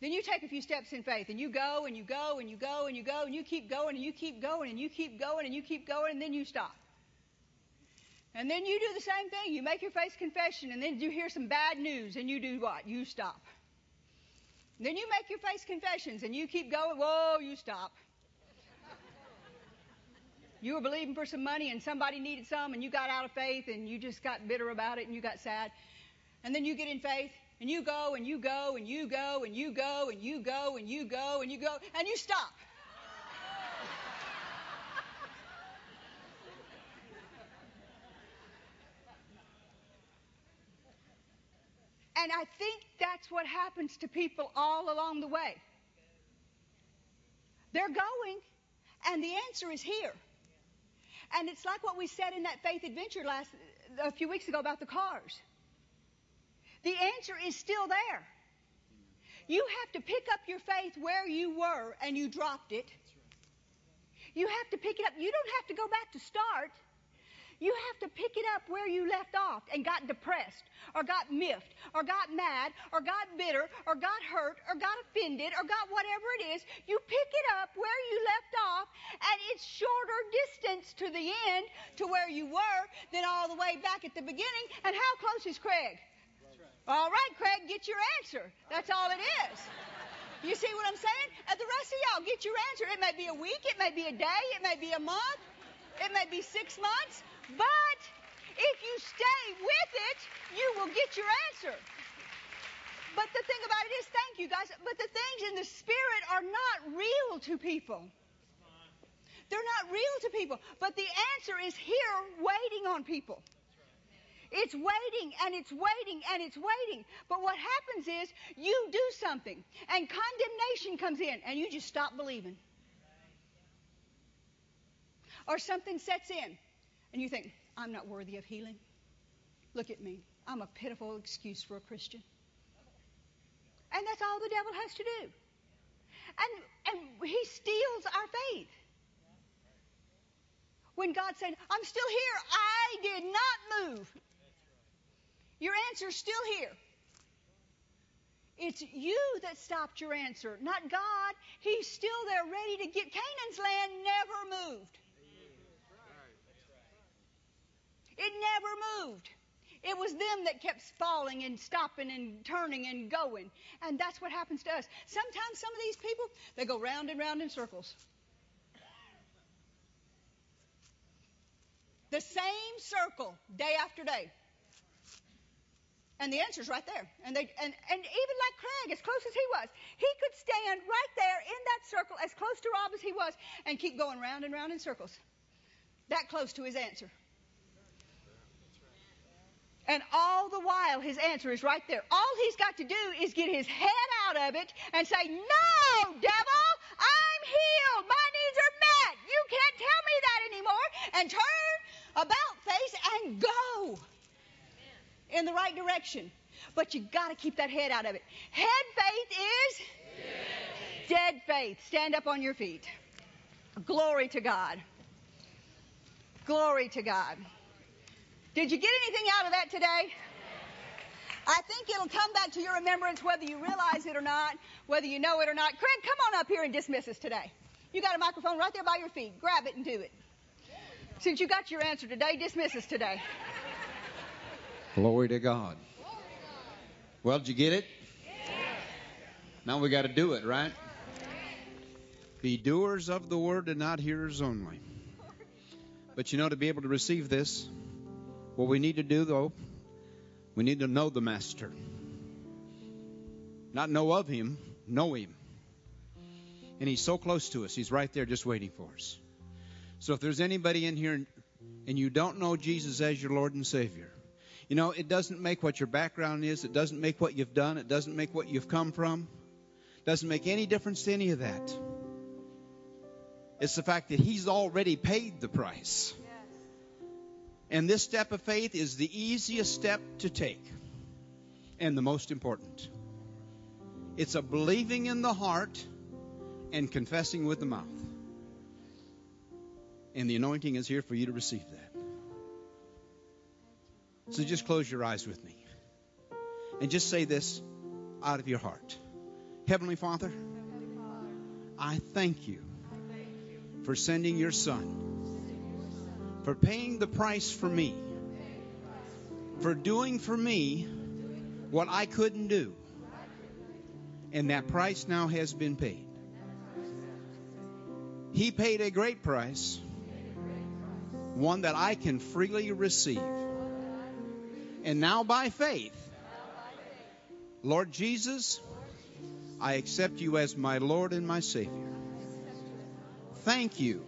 Then you take a few steps in faith and you go and you go and you go and you go and you keep going and you keep going and you keep going and you keep going and then you stop. And then you do the same thing. You make your faith confession and then you hear some bad news and you do what? You stop. Then you make your faith confessions and you keep going. Whoa, you stop. You were believing for some money and somebody needed some and you got out of faith and you just got bitter about it and you got sad. And then you get in faith and you go and you go and you go and you go and you go and you go and you go and you stop. And I think that's what happens to people all along the way. They're going, and the answer is here. And it's like what we said in that faith adventure last a few weeks ago about the cars. The answer is still there. You have to pick up your faith where you were and you dropped it. You have to pick it up. You don't have to go back to start. You have to pick it up where you left off and got depressed, or got miffed, or got mad, or got bitter, or got hurt, or got offended, or got whatever it is. You pick it up where you left off, and it's shorter distance to the end to where you were than all the way back at the beginning. And how close is Craig? All right, Craig, get your answer. That's all it is. You see what I'm saying? And the rest of y'all, get your answer. It may be a week, it may be a day, it may be a month, it may be six months, but if you stay with it, you will get your answer. But the thing about it is, thank you guys, but the things in the Spirit are not real to people. They're not real to people. But the answer is here waiting on people. It's waiting and it's waiting and it's waiting. But what happens is you do something and condemnation comes in and you just stop believing. Or something sets in and you think, I'm not worthy of healing. Look at me. I'm a pitiful excuse for a Christian. And that's all the devil has to do. And, and he steals our faith. When God said, I'm still here, I did not move. Your answer's still here. It's you that stopped your answer, not God. He's still there ready to get Canaan's land never moved. It never moved. It was them that kept falling and stopping and turning and going. And that's what happens to us. Sometimes some of these people, they go round and round in circles. The same circle day after day. And the answer's right there. And, they, and, and even like Craig, as close as he was, he could stand right there in that circle, as close to Rob as he was, and keep going round and round in circles. That close to his answer. And all the while, his answer is right there. All he's got to do is get his head out of it and say, No, devil, I'm healed. My needs are met. You can't tell me that anymore. And turn about face and go in the right direction. But you got to keep that head out of it. Head faith is dead faith. Stand up on your feet. Glory to God. Glory to God. Did you get anything out of that today? I think it'll come back to your remembrance whether you realize it or not, whether you know it or not. Craig, come on up here and dismiss us today. You got a microphone right there by your feet. Grab it and do it. Since you got your answer today, dismiss us today. Glory to God. Well, did you get it? Now we got to do it, right? Be doers of the word and not hearers only. But you know, to be able to receive this, what we need to do, though, we need to know the Master. Not know of Him, know Him. And He's so close to us, He's right there just waiting for us. So if there's anybody in here and you don't know Jesus as your Lord and Savior, you know, it doesn't make what your background is, it doesn't make what you've done, it doesn't make what you've come from, it doesn't make any difference to any of that. It's the fact that He's already paid the price. And this step of faith is the easiest step to take and the most important. It's a believing in the heart and confessing with the mouth. And the anointing is here for you to receive that. So just close your eyes with me. And just say this out of your heart Heavenly Father, I thank you for sending your Son, for paying the price for me, for doing for me what I couldn't do. And that price now has been paid. He paid a great price, one that I can freely receive. And now by faith, Lord Jesus, I accept you as my Lord and my Savior. Thank you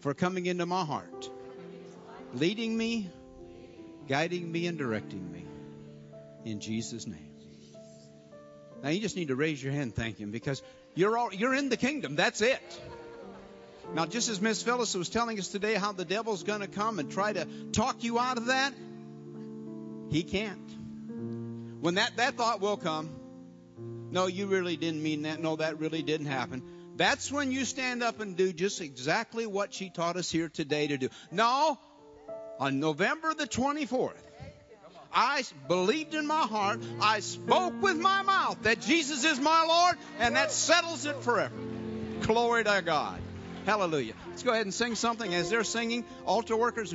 for coming into my heart, leading me, guiding me, and directing me. In Jesus' name. Now you just need to raise your hand thank Him because you're all, you're in the kingdom. That's it. Now, just as Miss Phyllis was telling us today how the devil's going to come and try to talk you out of that, he can't. When that, that thought will come, no, you really didn't mean that. No, that really didn't happen. That's when you stand up and do just exactly what she taught us here today to do. No, on November the 24th, I believed in my heart, I spoke with my mouth that Jesus is my Lord, and that settles it forever. Glory to God. Hallelujah. Let's go ahead and sing something as they're singing. Altar workers,